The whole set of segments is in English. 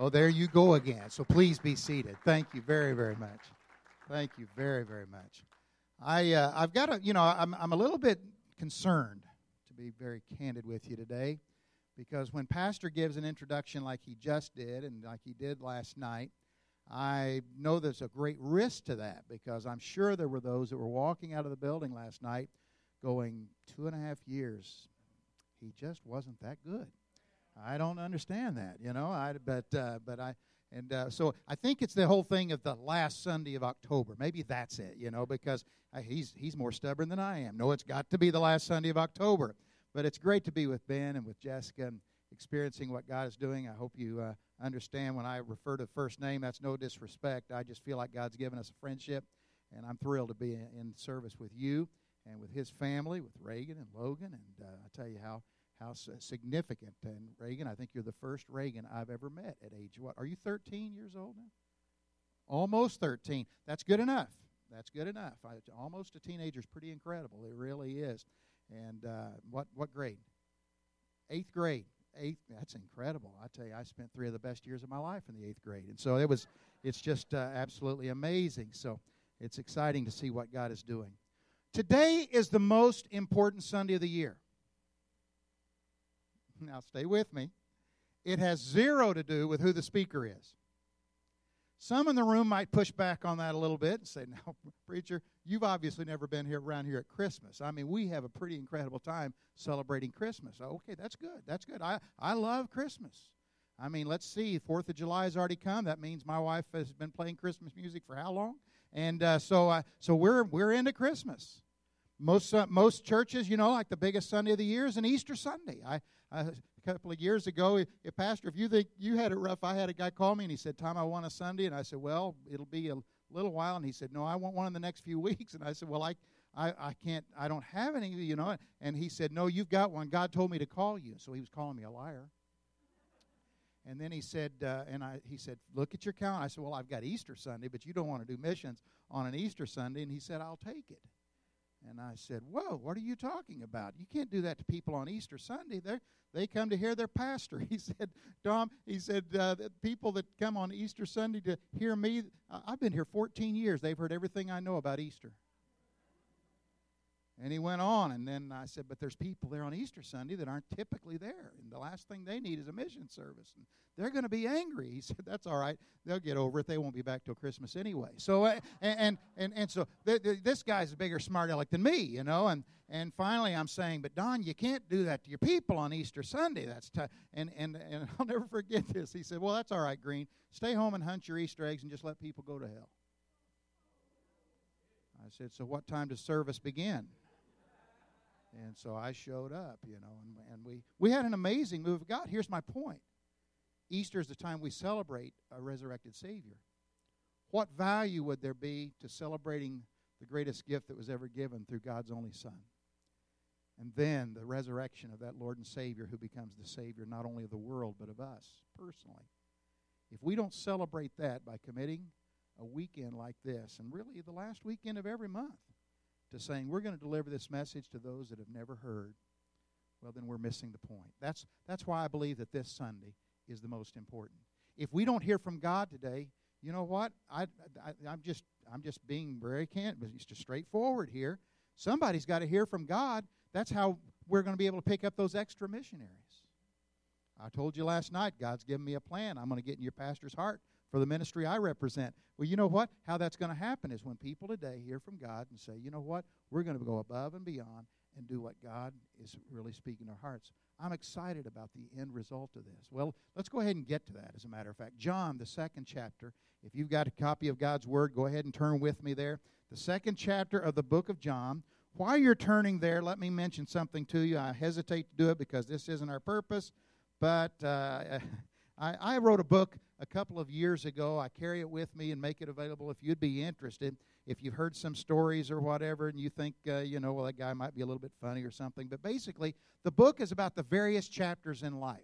Oh, there you go again. So please be seated. Thank you very, very much. Thank you very, very much. I, uh, I've got a, you know, I'm, I'm a little bit concerned, to be very candid with you today, because when Pastor gives an introduction like he just did and like he did last night, I know there's a great risk to that because I'm sure there were those that were walking out of the building last night going, two and a half years, he just wasn't that good. I don't understand that, you know. I but uh, but I and uh, so I think it's the whole thing of the last Sunday of October. Maybe that's it, you know, because I, he's he's more stubborn than I am. No, it's got to be the last Sunday of October. But it's great to be with Ben and with Jessica and experiencing what God is doing. I hope you uh, understand when I refer to first name, that's no disrespect. I just feel like God's given us a friendship, and I'm thrilled to be in service with you and with his family, with Reagan and Logan. And uh, I tell you how how significant. And Reagan, I think you're the first Reagan I've ever met at age what? Are you 13 years old now? Almost 13. That's good enough. That's good enough. I, almost a teenager is pretty incredible. It really is. And uh, what what grade? Eighth grade. Eighth. That's incredible. I tell you, I spent three of the best years of my life in the eighth grade, and so it was. It's just uh, absolutely amazing. So it's exciting to see what God is doing. Today is the most important Sunday of the year. Now, stay with me. It has zero to do with who the speaker is. Some in the room might push back on that a little bit and say, "Now, preacher, you've obviously never been here around here at Christmas. I mean, we have a pretty incredible time celebrating Christmas." Okay, that's good. That's good. I I love Christmas. I mean, let's see. Fourth of July has already come. That means my wife has been playing Christmas music for how long? And uh, so, uh, so we're we're into Christmas. Most uh, most churches, you know, like the biggest Sunday of the year is an Easter Sunday. I, I a couple of years ago, if, Pastor, if you think you had it rough, I had a guy call me and he said, "Tom, I want a Sunday," and I said, "Well, it'll be a little while," and he said, "No, I want one in the next few weeks," and I said, "Well, I." I, I can't I don't have any you know and he said no you've got one God told me to call you so he was calling me a liar and then he said, uh, and I, he said, look at your calendar. I said, well, I've got Easter Sunday, but you don't want to do missions on an Easter Sunday. And he said, I'll take it. And I said, Whoa, what are you talking about? You can't do that to people on Easter Sunday. They they come to hear their pastor. He said, Tom, he said, uh, people that come on Easter Sunday to hear me, I've been here 14 years. They've heard everything I know about Easter. And he went on, and then I said, But there's people there on Easter Sunday that aren't typically there. And the last thing they need is a mission service. And they're going to be angry. He said, That's all right. They'll get over it. They won't be back till Christmas anyway. So, uh, and, and, and so th- th- this guy's a bigger smart aleck than me, you know. And, and finally I'm saying, But Don, you can't do that to your people on Easter Sunday. That's t-. And, and, and I'll never forget this. He said, Well, that's all right, Greene. Stay home and hunt your Easter eggs and just let people go to hell. I said, So what time does service begin? And so I showed up, you know, and, and we, we had an amazing move of God. Here's my point Easter is the time we celebrate a resurrected Savior. What value would there be to celebrating the greatest gift that was ever given through God's only Son? And then the resurrection of that Lord and Savior who becomes the Savior not only of the world, but of us personally. If we don't celebrate that by committing a weekend like this, and really the last weekend of every month, to saying we're going to deliver this message to those that have never heard, well, then we're missing the point. That's, that's why I believe that this Sunday is the most important. If we don't hear from God today, you know what? I, I, am just I'm just being very it's just straightforward here. Somebody's got to hear from God. That's how we're going to be able to pick up those extra missionaries. I told you last night, God's given me a plan. I'm going to get in your pastor's heart for the ministry I represent. Well, you know what? How that's going to happen is when people today hear from God and say, you know what? We're going to go above and beyond and do what God is really speaking to our hearts. I'm excited about the end result of this. Well, let's go ahead and get to that, as a matter of fact. John, the second chapter. If you've got a copy of God's Word, go ahead and turn with me there. The second chapter of the book of John. While you're turning there, let me mention something to you. I hesitate to do it because this isn't our purpose, but uh, I, I wrote a book a couple of years ago. I carry it with me and make it available if you'd be interested. If you've heard some stories or whatever and you think, uh, you know, well, that guy might be a little bit funny or something. But basically, the book is about the various chapters in life.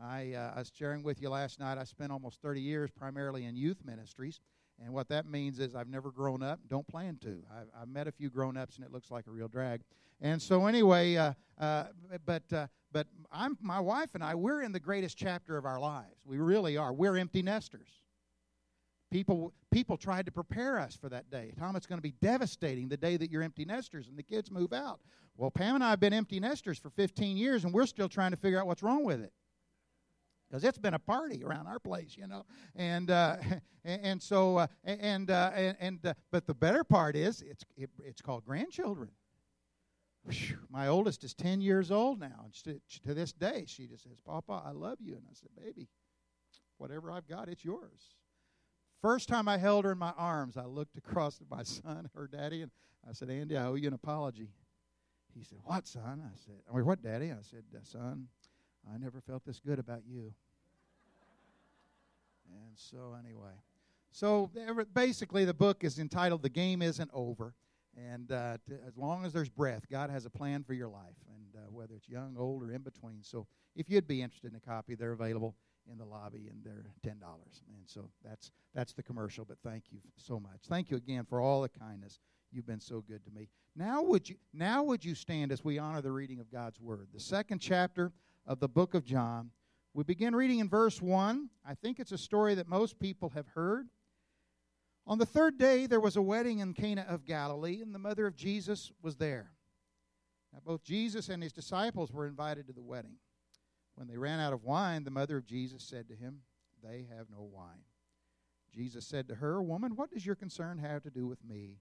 I, uh, I was sharing with you last night, I spent almost 30 years primarily in youth ministries. And what that means is I've never grown up, don't plan to. I've, I've met a few grown ups, and it looks like a real drag. And so, anyway, uh, uh, but uh, but I'm my wife and I we're in the greatest chapter of our lives. We really are. We're empty nesters. People people tried to prepare us for that day. Tom, it's going to be devastating the day that you're empty nesters and the kids move out. Well, Pam and I have been empty nesters for 15 years, and we're still trying to figure out what's wrong with it because it's been a party around our place, you know. And uh, and, so uh, and uh, and, uh, but the better part is it's it, it's called grandchildren. My oldest is ten years old now, and she, to this day she just says, "Papa, I love you," and I said, "Baby, whatever I've got, it's yours." First time I held her in my arms, I looked across at my son, her daddy, and I said, "Andy, I owe you an apology." He said, "What, son?" I said, "I mean, what, daddy?" I said, "Son." I never felt this good about you. And so, anyway, so basically, the book is entitled "The Game Isn't Over," and uh, to, as long as there's breath, God has a plan for your life, and uh, whether it's young, old, or in between. So, if you'd be interested in a copy, they're available in the lobby, and they're ten dollars. And so that's that's the commercial. But thank you so much. Thank you again for all the kindness. You've been so good to me. Now would you now would you stand as we honor the reading of God's word? The second chapter of the book of John. We begin reading in verse 1. I think it's a story that most people have heard. On the third day, there was a wedding in Cana of Galilee, and the mother of Jesus was there. Now, both Jesus and his disciples were invited to the wedding. When they ran out of wine, the mother of Jesus said to him, They have no wine. Jesus said to her, Woman, what does your concern have to do with me?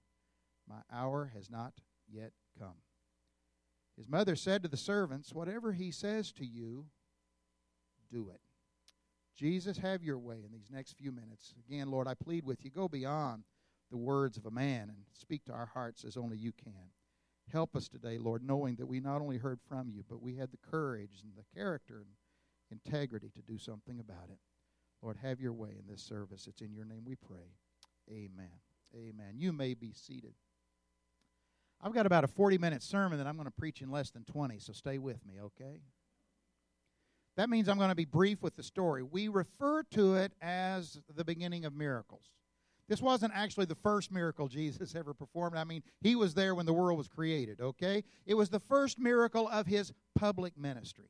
My hour has not yet come. His mother said to the servants, Whatever he says to you, do it. Jesus, have your way in these next few minutes. Again, Lord, I plead with you, go beyond the words of a man and speak to our hearts as only you can. Help us today, Lord, knowing that we not only heard from you, but we had the courage and the character and integrity to do something about it. Lord, have your way in this service. It's in your name we pray. Amen. Amen. You may be seated. I've got about a 40 minute sermon that I'm going to preach in less than 20, so stay with me, okay? That means I'm going to be brief with the story. We refer to it as the beginning of miracles. This wasn't actually the first miracle Jesus ever performed. I mean, he was there when the world was created, okay? It was the first miracle of his public ministry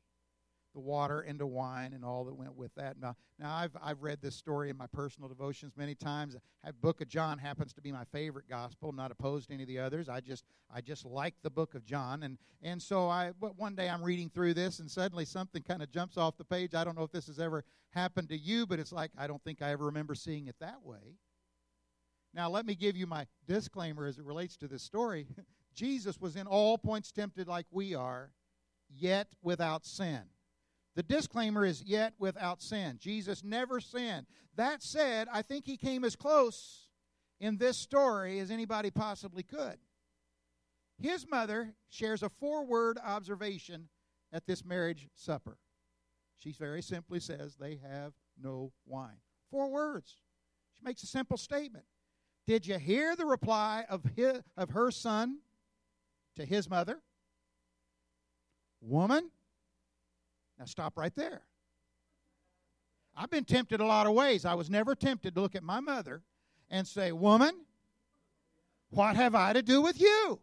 the water into wine and all that went with that. Now, now I've, I've read this story in my personal devotions many times. The Book of John happens to be my favorite gospel. I'm not opposed to any of the others. I just I just like the Book of John, and and so I. But one day I'm reading through this, and suddenly something kind of jumps off the page. I don't know if this has ever happened to you, but it's like I don't think I ever remember seeing it that way. Now, let me give you my disclaimer as it relates to this story. Jesus was in all points tempted like we are, yet without sin. The disclaimer is yet without sin. Jesus never sinned. That said, I think he came as close in this story as anybody possibly could. His mother shares a four word observation at this marriage supper. She very simply says, They have no wine. Four words. She makes a simple statement. Did you hear the reply of, his, of her son to his mother? Woman, now stop right there. I've been tempted a lot of ways. I was never tempted to look at my mother and say, Woman, what have I to do with you?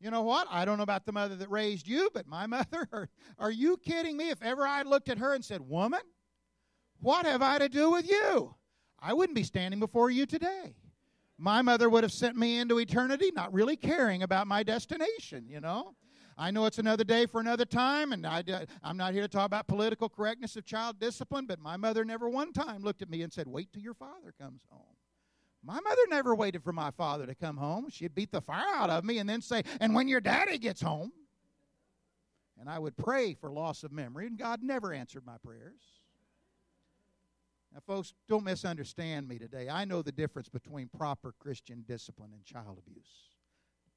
You know what? I don't know about the mother that raised you, but my mother, are, are you kidding me? If ever I looked at her and said, Woman, what have I to do with you? I wouldn't be standing before you today. My mother would have sent me into eternity not really caring about my destination, you know? I know it's another day for another time, and I, I'm not here to talk about political correctness of child discipline, but my mother never one time looked at me and said, Wait till your father comes home. My mother never waited for my father to come home. She'd beat the fire out of me and then say, And when your daddy gets home. And I would pray for loss of memory, and God never answered my prayers. Now, folks, don't misunderstand me today. I know the difference between proper Christian discipline and child abuse.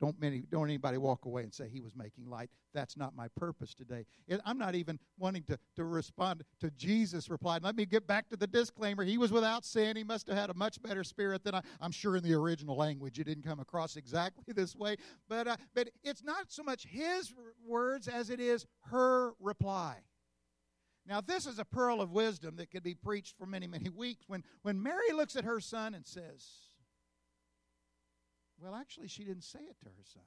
Don't, many, don't anybody walk away and say he was making light. That's not my purpose today. I'm not even wanting to, to respond to Jesus' reply. Let me get back to the disclaimer. He was without sin. He must have had a much better spirit than I. I'm sure in the original language it didn't come across exactly this way. But, uh, but it's not so much his words as it is her reply. Now, this is a pearl of wisdom that could be preached for many, many weeks. When, when Mary looks at her son and says, Well, actually, she didn't say it to her son.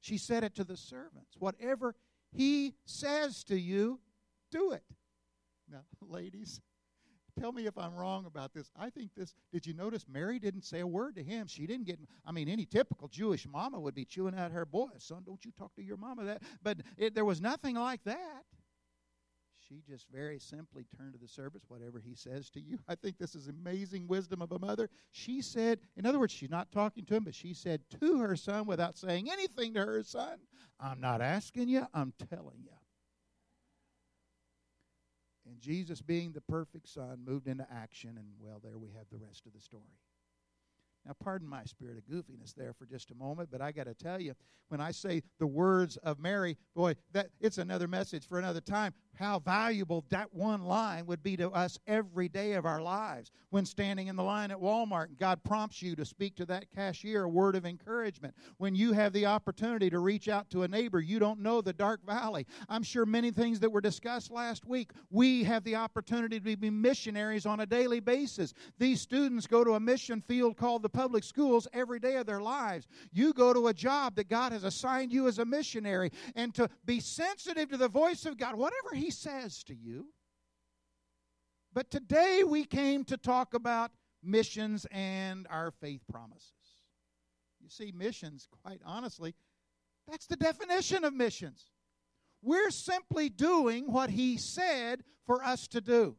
She said it to the servants. Whatever he says to you, do it. Now, ladies, tell me if I'm wrong about this. I think this, did you notice Mary didn't say a word to him? She didn't get, I mean, any typical Jewish mama would be chewing out her boy, son, don't you talk to your mama that. But it, there was nothing like that. She just very simply turned to the servants, whatever he says to you. I think this is amazing wisdom of a mother. She said, in other words, she's not talking to him, but she said to her son without saying anything to her son, I'm not asking you, I'm telling you. And Jesus, being the perfect Son, moved into action, and well, there we have the rest of the story. Now, pardon my spirit of goofiness there for just a moment, but I got to tell you, when I say the words of Mary, boy, that it's another message for another time how valuable that one line would be to us every day of our lives. When standing in the line at Walmart, God prompts you to speak to that cashier a word of encouragement. When you have the opportunity to reach out to a neighbor, you don't know the dark valley. I'm sure many things that were discussed last week, we have the opportunity to be missionaries on a daily basis. These students go to a mission field called the public schools every day of their lives. You go to a job that God has assigned you as a missionary, and to be sensitive to the voice of God, whatever He says to you. But today we came to talk about missions and our faith promises. You see, missions, quite honestly, that's the definition of missions. We're simply doing what He said for us to do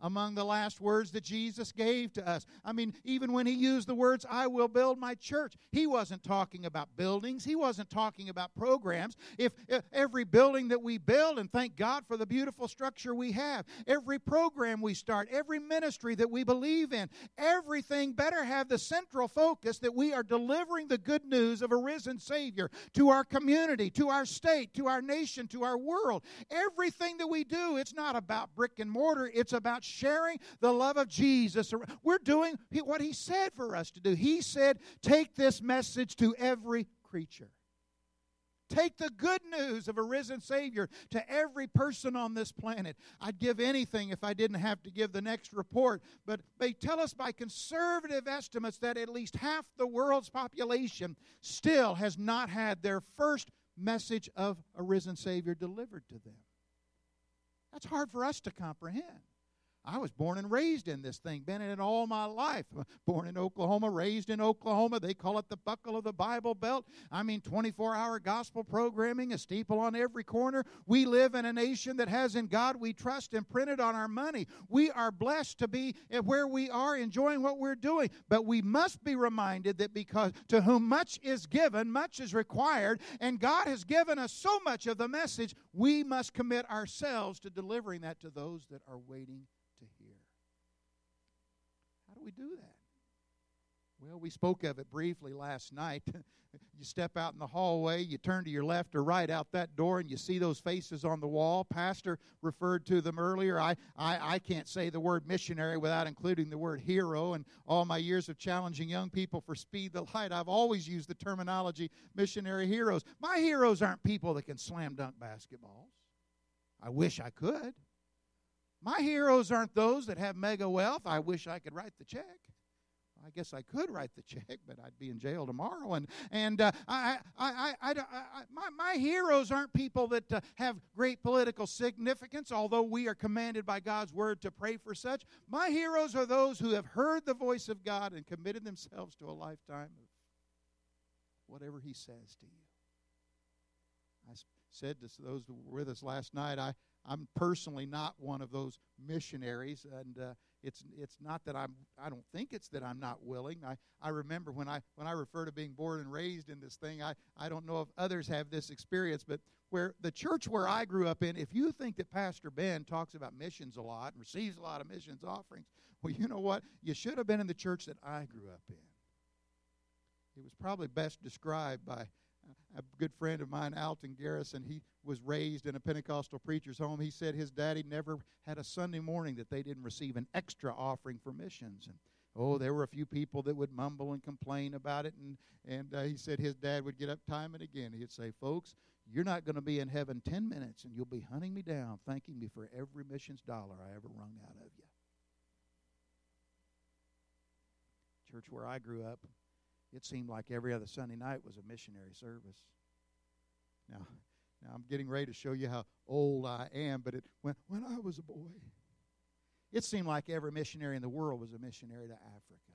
among the last words that Jesus gave to us. I mean, even when he used the words, I will build my church, he wasn't talking about buildings, he wasn't talking about programs. If, if, every building that we build, and thank God for the beautiful structure we have, every program we start, every ministry that we believe in, everything better have the central focus that we are delivering the good news of a risen Savior to our community, to our state, to our nation, to our world. Everything that we do, it's not about brick and mortar, it's about sharing the love of Jesus. We're doing what He said for us to do. He said, Take this message to every creature. Take the good news of a risen Savior to every person on this planet. I'd give anything if I didn't have to give the next report, but they tell us by conservative estimates that at least half the world's population still has not had their first message of a risen Savior delivered to them. That's hard for us to comprehend. I was born and raised in this thing, been in it all my life. Born in Oklahoma, raised in Oklahoma. They call it the buckle of the Bible Belt. I mean, 24 hour gospel programming, a steeple on every corner. We live in a nation that has in God we trust imprinted on our money. We are blessed to be where we are, enjoying what we're doing. But we must be reminded that because to whom much is given, much is required, and God has given us so much of the message, we must commit ourselves to delivering that to those that are waiting we do that? Well, we spoke of it briefly last night. you step out in the hallway, you turn to your left or right out that door, and you see those faces on the wall. Pastor referred to them earlier. I, I, I can't say the word missionary without including the word hero. And all my years of challenging young people for Speed the Light, I've always used the terminology missionary heroes. My heroes aren't people that can slam dunk basketballs. I wish I could. My heroes aren't those that have mega wealth. I wish I could write the check. I guess I could write the check, but I'd be in jail tomorrow. And and uh, I, I, I, I, my my heroes aren't people that uh, have great political significance, although we are commanded by God's word to pray for such. My heroes are those who have heard the voice of God and committed themselves to a lifetime of whatever He says to you. Said to those who were with us last night, I I'm personally not one of those missionaries, and uh, it's it's not that I'm I don't think it's that I'm not willing. I, I remember when I when I refer to being born and raised in this thing, I, I don't know if others have this experience, but where the church where I grew up in, if you think that Pastor Ben talks about missions a lot and receives a lot of missions offerings, well, you know what? You should have been in the church that I grew up in. It was probably best described by a good friend of mine, Alton Garrison, he was raised in a Pentecostal preacher's home. He said his daddy never had a Sunday morning that they didn't receive an extra offering for missions. And oh, there were a few people that would mumble and complain about it. And, and uh, he said his dad would get up time and again. He'd say, Folks, you're not going to be in heaven 10 minutes and you'll be hunting me down, thanking me for every missions dollar I ever wrung out of you. Church where I grew up, it seemed like every other Sunday night was a missionary service. Now, now I'm getting ready to show you how old I am, but it, when, when I was a boy, it seemed like every missionary in the world was a missionary to Africa.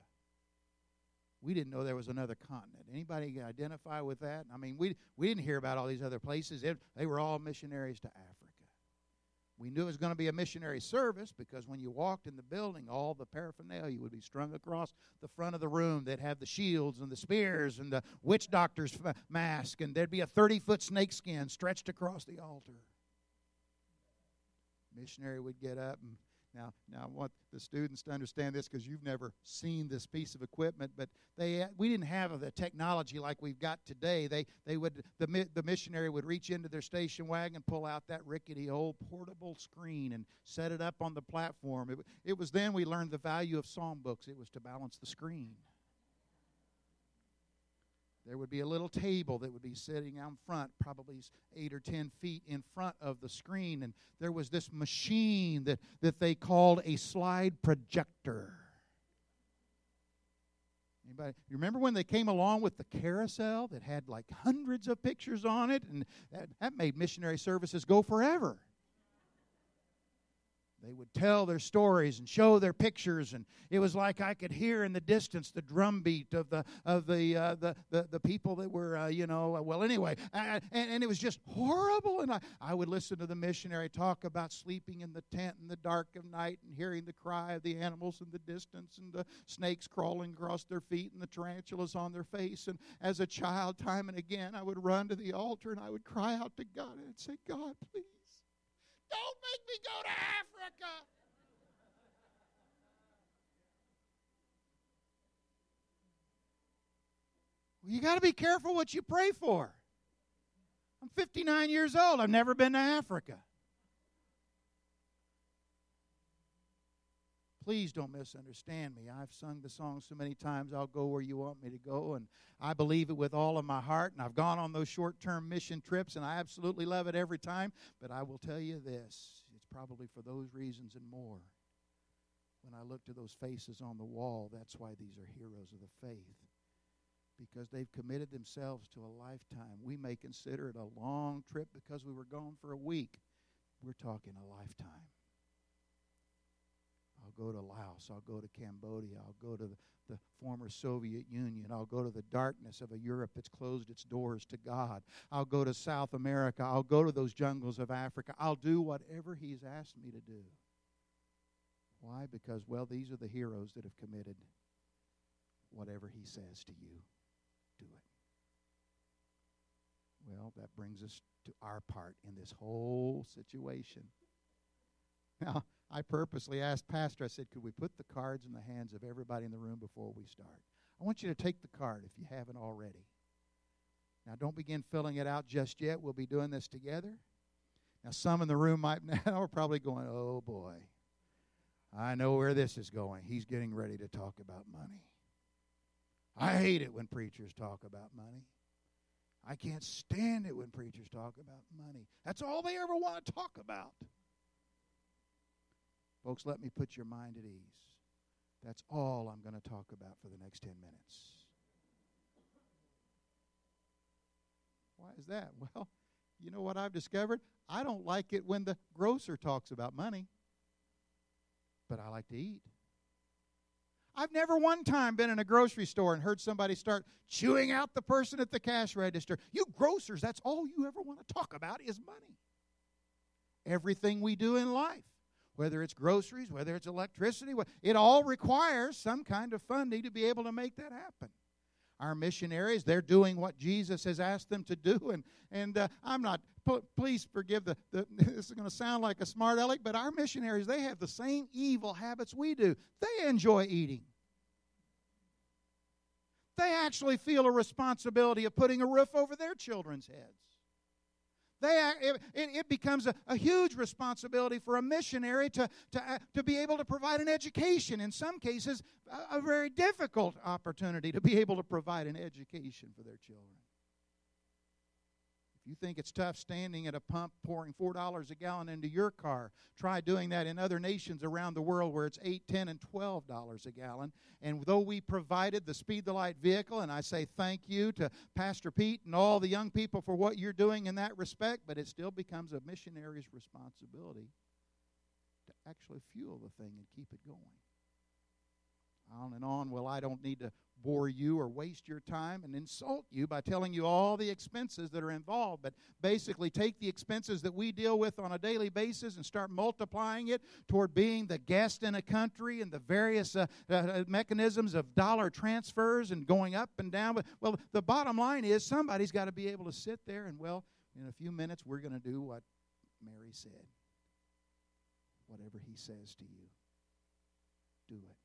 We didn't know there was another continent. Anybody identify with that? I mean, we, we didn't hear about all these other places. It, they were all missionaries to Africa. We knew it was going to be a missionary service because when you walked in the building, all the paraphernalia would be strung across the front of the room. They'd have the shields and the spears and the witch doctor's mask, and there'd be a 30 foot snakeskin stretched across the altar. Missionary would get up and now, now I want the students to understand this because you've never seen this piece of equipment, but they uh, we didn't have the technology like we've got today. They they would the the missionary would reach into their station wagon, pull out that rickety old portable screen, and set it up on the platform. It, it was then we learned the value of songbooks. It was to balance the screen. There would be a little table that would be sitting out front, probably eight or ten feet in front of the screen, and there was this machine that, that they called a slide projector. Anybody you remember when they came along with the carousel that had like hundreds of pictures on it, and that, that made missionary services go forever? They would tell their stories and show their pictures, and it was like I could hear in the distance the drumbeat of the of the uh, the, the, the people that were uh, you know well anyway, and, and it was just horrible. And I, I would listen to the missionary talk about sleeping in the tent in the dark of night and hearing the cry of the animals in the distance and the snakes crawling across their feet and the tarantulas on their face. And as a child, time and again, I would run to the altar and I would cry out to God and say, God, please don't make me go to Africa. Well, you got to be careful what you pray for. I'm 59 years old. I've never been to Africa. Please don't misunderstand me. I've sung the song so many times, I'll go where you want me to go, and I believe it with all of my heart. And I've gone on those short term mission trips, and I absolutely love it every time. But I will tell you this it's probably for those reasons and more. When I look to those faces on the wall, that's why these are heroes of the faith. Because they've committed themselves to a lifetime. We may consider it a long trip because we were gone for a week. We're talking a lifetime. I'll go to Laos. I'll go to Cambodia. I'll go to the, the, former Soviet Union. I'll go to the darkness of a Europe that's closed its doors to God. I'll go to South America. I'll go to those jungles of Africa. I'll do whatever He's asked me to do. Why? Because, well, these are the heroes that have committed whatever He says to you, do it. Well, that brings us to our part in this whole situation. Now, I purposely asked Pastor, I said, could we put the cards in the hands of everybody in the room before we start? I want you to take the card if you haven't already. Now, don't begin filling it out just yet. We'll be doing this together. Now, some in the room might now are probably going, oh boy, I know where this is going. He's getting ready to talk about money. I hate it when preachers talk about money. I can't stand it when preachers talk about money. That's all they ever want to talk about. Folks, let me put your mind at ease. That's all I'm going to talk about for the next 10 minutes. Why is that? Well, you know what I've discovered? I don't like it when the grocer talks about money, but I like to eat. I've never one time been in a grocery store and heard somebody start chewing out the person at the cash register. You grocers, that's all you ever want to talk about is money. Everything we do in life whether it's groceries, whether it's electricity, it all requires some kind of funding to be able to make that happen. Our missionaries, they're doing what Jesus has asked them to do, and and uh, I'm not. Please forgive the, the. This is going to sound like a smart aleck, but our missionaries, they have the same evil habits we do. They enjoy eating. They actually feel a responsibility of putting a roof over their children's heads. They, it, it becomes a, a, huge responsibility for a missionary to, to, uh, to be able to provide an education. In some cases, a, a very difficult opportunity to be able to provide an education for their children. You think it's tough standing at a pump pouring $4 a gallon into your car, try doing that in other nations around the world where it's 8 10 and $12 a gallon. And though we provided the Speed the Light vehicle, and I say thank you to Pastor Pete and all the young people for what you're doing in that respect, but it still becomes a missionary's responsibility to actually fuel the thing and keep it going on and on. Well, I don't need to bore you or waste your time and insult you by telling you all the expenses that are involved, but basically take the expenses that we deal with on a daily basis and start multiplying it toward being the guest in a country and the various uh, uh, mechanisms of dollar transfers and going up and down. Well, the bottom line is somebody's got to be able to sit there and, well, in a few minutes, we're going to do what Mary said. Whatever he says to you, do it.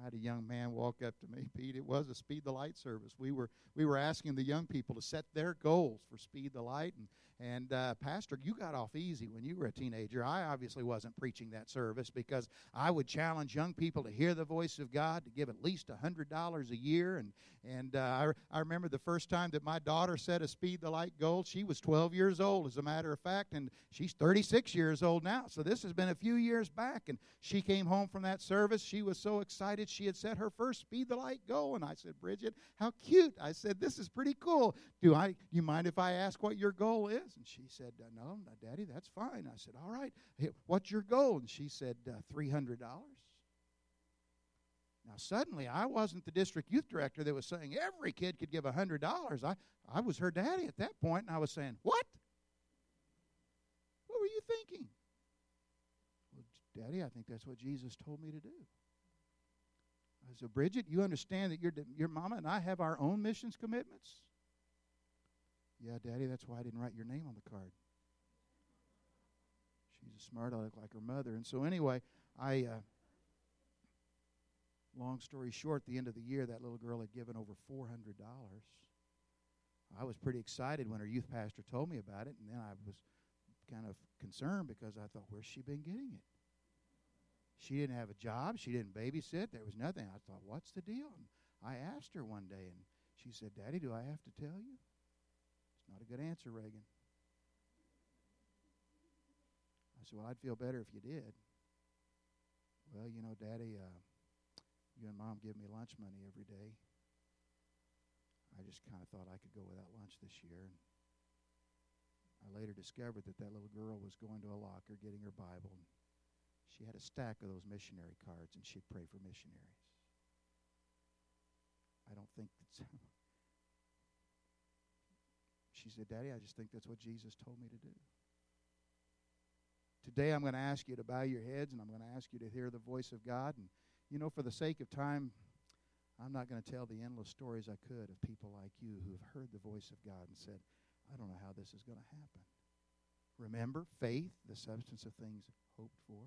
I had a young man walk up to me, Pete. It was a Speed the Light service. We were we were asking the young people to set their goals for Speed the Light, and and uh, Pastor, you got off easy when you were a teenager. I obviously wasn't preaching that service because I would challenge young people to hear the voice of God, to give at least a hundred dollars a year, and and uh, I I remember the first time that my daughter set a Speed the Light goal. She was 12 years old, as a matter of fact, and she's 36 years old now. So this has been a few years back, and she came home from that service. She was so excited she had set her first Speed the Light goal, and I said, Bridget, how cute! I said, this is pretty cool. Do I? You mind if I ask what your goal is? And she said, uh, No, Daddy, that's fine. I said, All right. What's your goal? And she said, uh, $300. Now, suddenly, I wasn't the district youth director that was saying every kid could give $100. I, I was her daddy at that point, and I was saying, What? What were you thinking? Well, Daddy, I think that's what Jesus told me to do. I said, Bridget, you understand that your, your mama and I have our own missions commitments? Yeah, Daddy, that's why I didn't write your name on the card. She's a smart aleck like her mother. And so, anyway, I, uh, long story short, the end of the year, that little girl had given over $400. I was pretty excited when her youth pastor told me about it, and then I was kind of concerned because I thought, where's she been getting it? She didn't have a job. She didn't babysit. There was nothing. I thought, what's the deal? And I asked her one day, and she said, Daddy, do I have to tell you? Not a good answer, Reagan. I said, Well, I'd feel better if you did. Well, you know, Daddy, uh, you and Mom give me lunch money every day. I just kind of thought I could go without lunch this year. And I later discovered that that little girl was going to a locker getting her Bible. And she had a stack of those missionary cards, and she'd pray for missionaries. I don't think that's She said, Daddy, I just think that's what Jesus told me to do. Today I'm going to ask you to bow your heads and I'm going to ask you to hear the voice of God. And, you know, for the sake of time, I'm not going to tell the endless stories I could of people like you who have heard the voice of God and said, I don't know how this is going to happen. Remember, faith, the substance of things hoped for.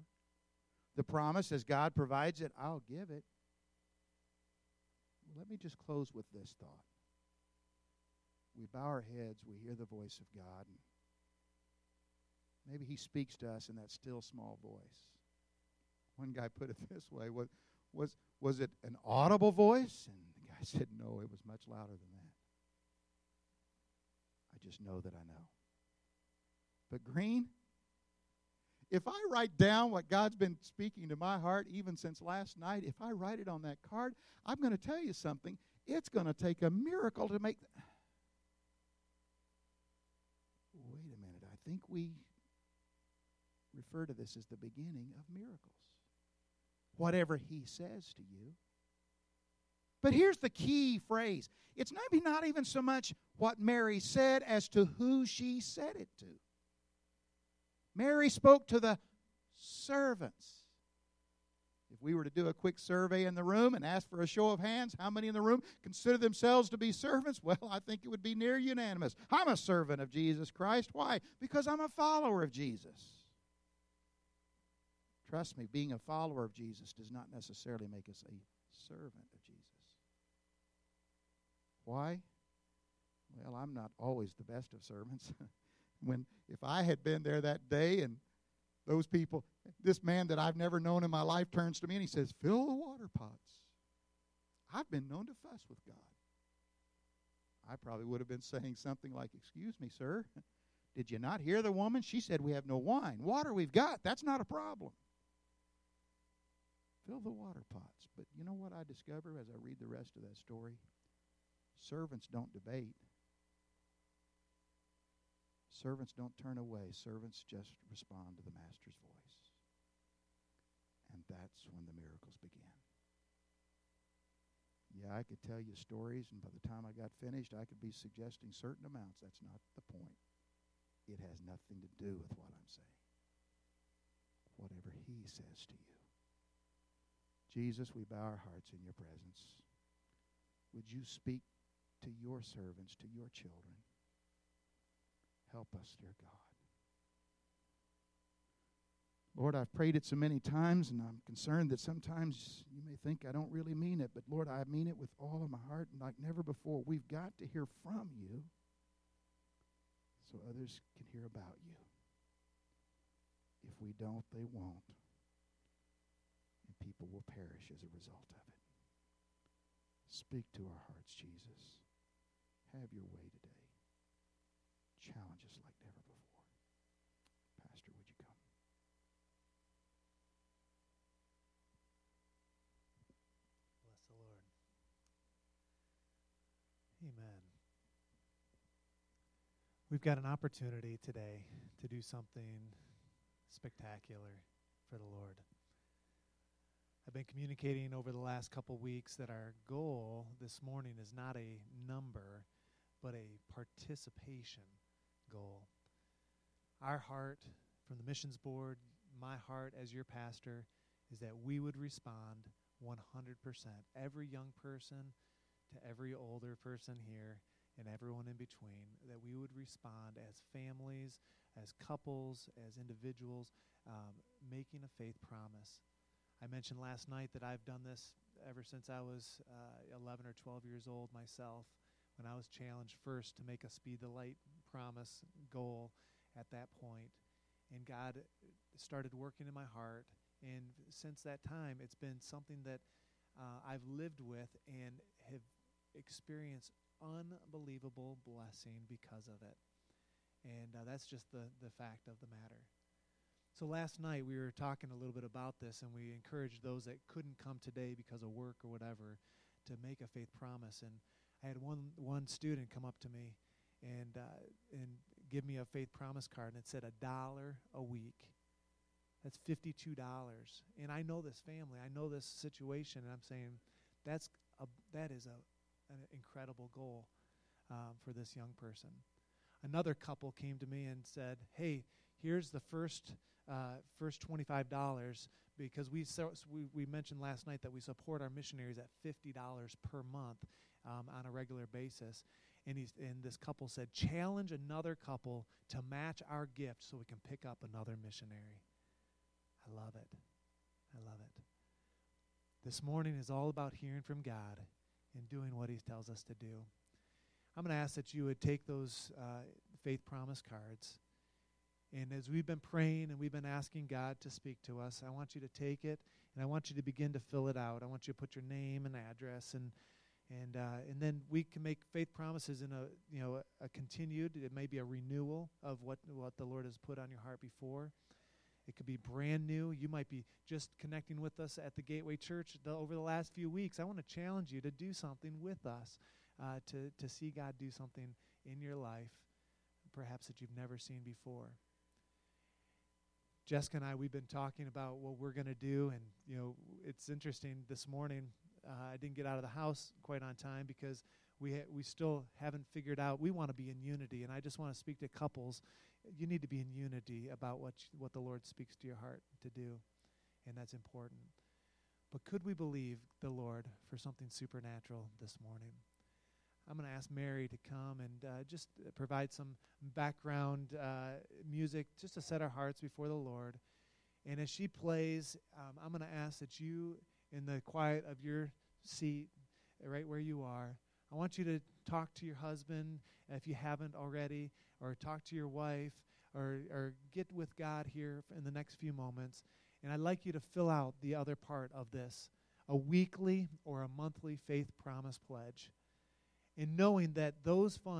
The promise, as God provides it, I'll give it. Let me just close with this thought we bow our heads, we hear the voice of God, maybe He speaks to us in that still small voice. One guy put it this way was, was, was it an audible voice? And the guy said, No, it was much louder than that. I just know that I know. But Greene, if I write down what God's been speaking to my heart even since last night, if I write it on that card, I'm going to tell you something. It's going to take a miracle to make. Think we refer to this as the beginning of miracles. Whatever he says to you. But here's the key phrase it's maybe not even so much what Mary said as to who she said it to. Mary spoke to the servants. If we were to do a quick survey in the room and ask for a show of hands, how many in the room consider themselves to be servants? Well, I think it would be near unanimous. I'm a servant of Jesus Christ. Why? Because I'm a follower of Jesus. Trust me, being a follower of Jesus does not necessarily make us a servant of Jesus. Why? Well, I'm not always the best of servants. when if I had been there that day and those people, this man that I've never known in my life turns to me and he says, Fill the water pots. I've been known to fuss with God. I probably would have been saying something like, Excuse me, sir. Did you not hear the woman? She said, We have no wine. Water we've got. That's not a problem. Fill the water pots. But you know what I discover as I read the rest of that story? Servants don't debate. Servants don't turn away. Servants just respond to the master's voice. And that's when the miracles begin. Yeah, I could tell you stories, and by the time I got finished, I could be suggesting certain amounts. That's not the point. It has nothing to do with what I'm saying. Whatever He says to you. Jesus, we bow our hearts in your presence. Would you speak to your servants, to your children? Help us, dear God. Lord, I've prayed it so many times, and I'm concerned that sometimes you may think I don't really mean it, but Lord, I mean it with all of my heart and like never before. We've got to hear from you so others can hear about you. If we don't, they won't. And people will perish as a result of it. Speak to our hearts, Jesus. Have your way today. Challenge us like never before. Pastor, would you come? Bless the Lord. Amen. We've got an opportunity today to do something spectacular for the Lord. I've been communicating over the last couple weeks that our goal this morning is not a number, but a participation goal. Our heart from the missions board, my heart as your pastor, is that we would respond 100%. Every young person to every older person here and everyone in between, that we would respond as families, as couples, as individuals, um, making a faith promise. I mentioned last night that I've done this ever since I was uh, 11 or 12 years old myself, when I was challenged first to make a speed the light promise goal at that point. And God started working in my heart. And since that time, it's been something that uh, I've lived with and have experienced unbelievable blessing because of it. And uh, that's just the, the fact of the matter. So last night we were talking a little bit about this, and we encouraged those that couldn't come today because of work or whatever to make a faith promise. And I had one one student come up to me and uh, and give me a faith promise card, and it said a dollar a week. That's fifty-two dollars, and I know this family, I know this situation, and I'm saying that's a that is a an incredible goal um, for this young person. Another couple came to me and said, "Hey, here's the first uh, first twenty-five dollars because we, so, we we mentioned last night that we support our missionaries at fifty dollars per month um, on a regular basis." And he's and this couple said, "Challenge another couple to match our gift so we can pick up another missionary." I love it. I love it. This morning is all about hearing from God and doing what He tells us to do. I'm going to ask that you would take those uh, faith promise cards. And as we've been praying and we've been asking God to speak to us, I want you to take it and I want you to begin to fill it out. I want you to put your name and address and and uh, and then we can make faith promises in a you know a, a, continued. It may be a renewal of what what the Lord has put on your heart before. It could be brand new. You might be just connecting with us at the Gateway Church the, over the last few weeks. I want to challenge you to do something with us, uh, to, to see God do something in your life, perhaps that you've never seen before. Jessica and I, we've been talking about what we're going to do, and you know, it's interesting. This morning, uh, I didn't get out of the house quite on time because we ha- we still haven't figured out. We want to be in unity, and I just want to speak to couples you need to be in unity about what what the Lord speaks to your heart to do, and that's important. But could we believe the Lord for something supernatural this morning? I'm going to ask Mary to come and uh, just provide some background uh, music just to set our hearts before the Lord. And as she plays, um, I'm going to ask that you, in the quiet of your seat, right where you are, I want you to talk to your husband if you haven't already, or talk to your wife, or, or get with God here in the next few moments. And I'd like you to fill out the other part of this a weekly or a monthly faith promise pledge. In knowing that those funds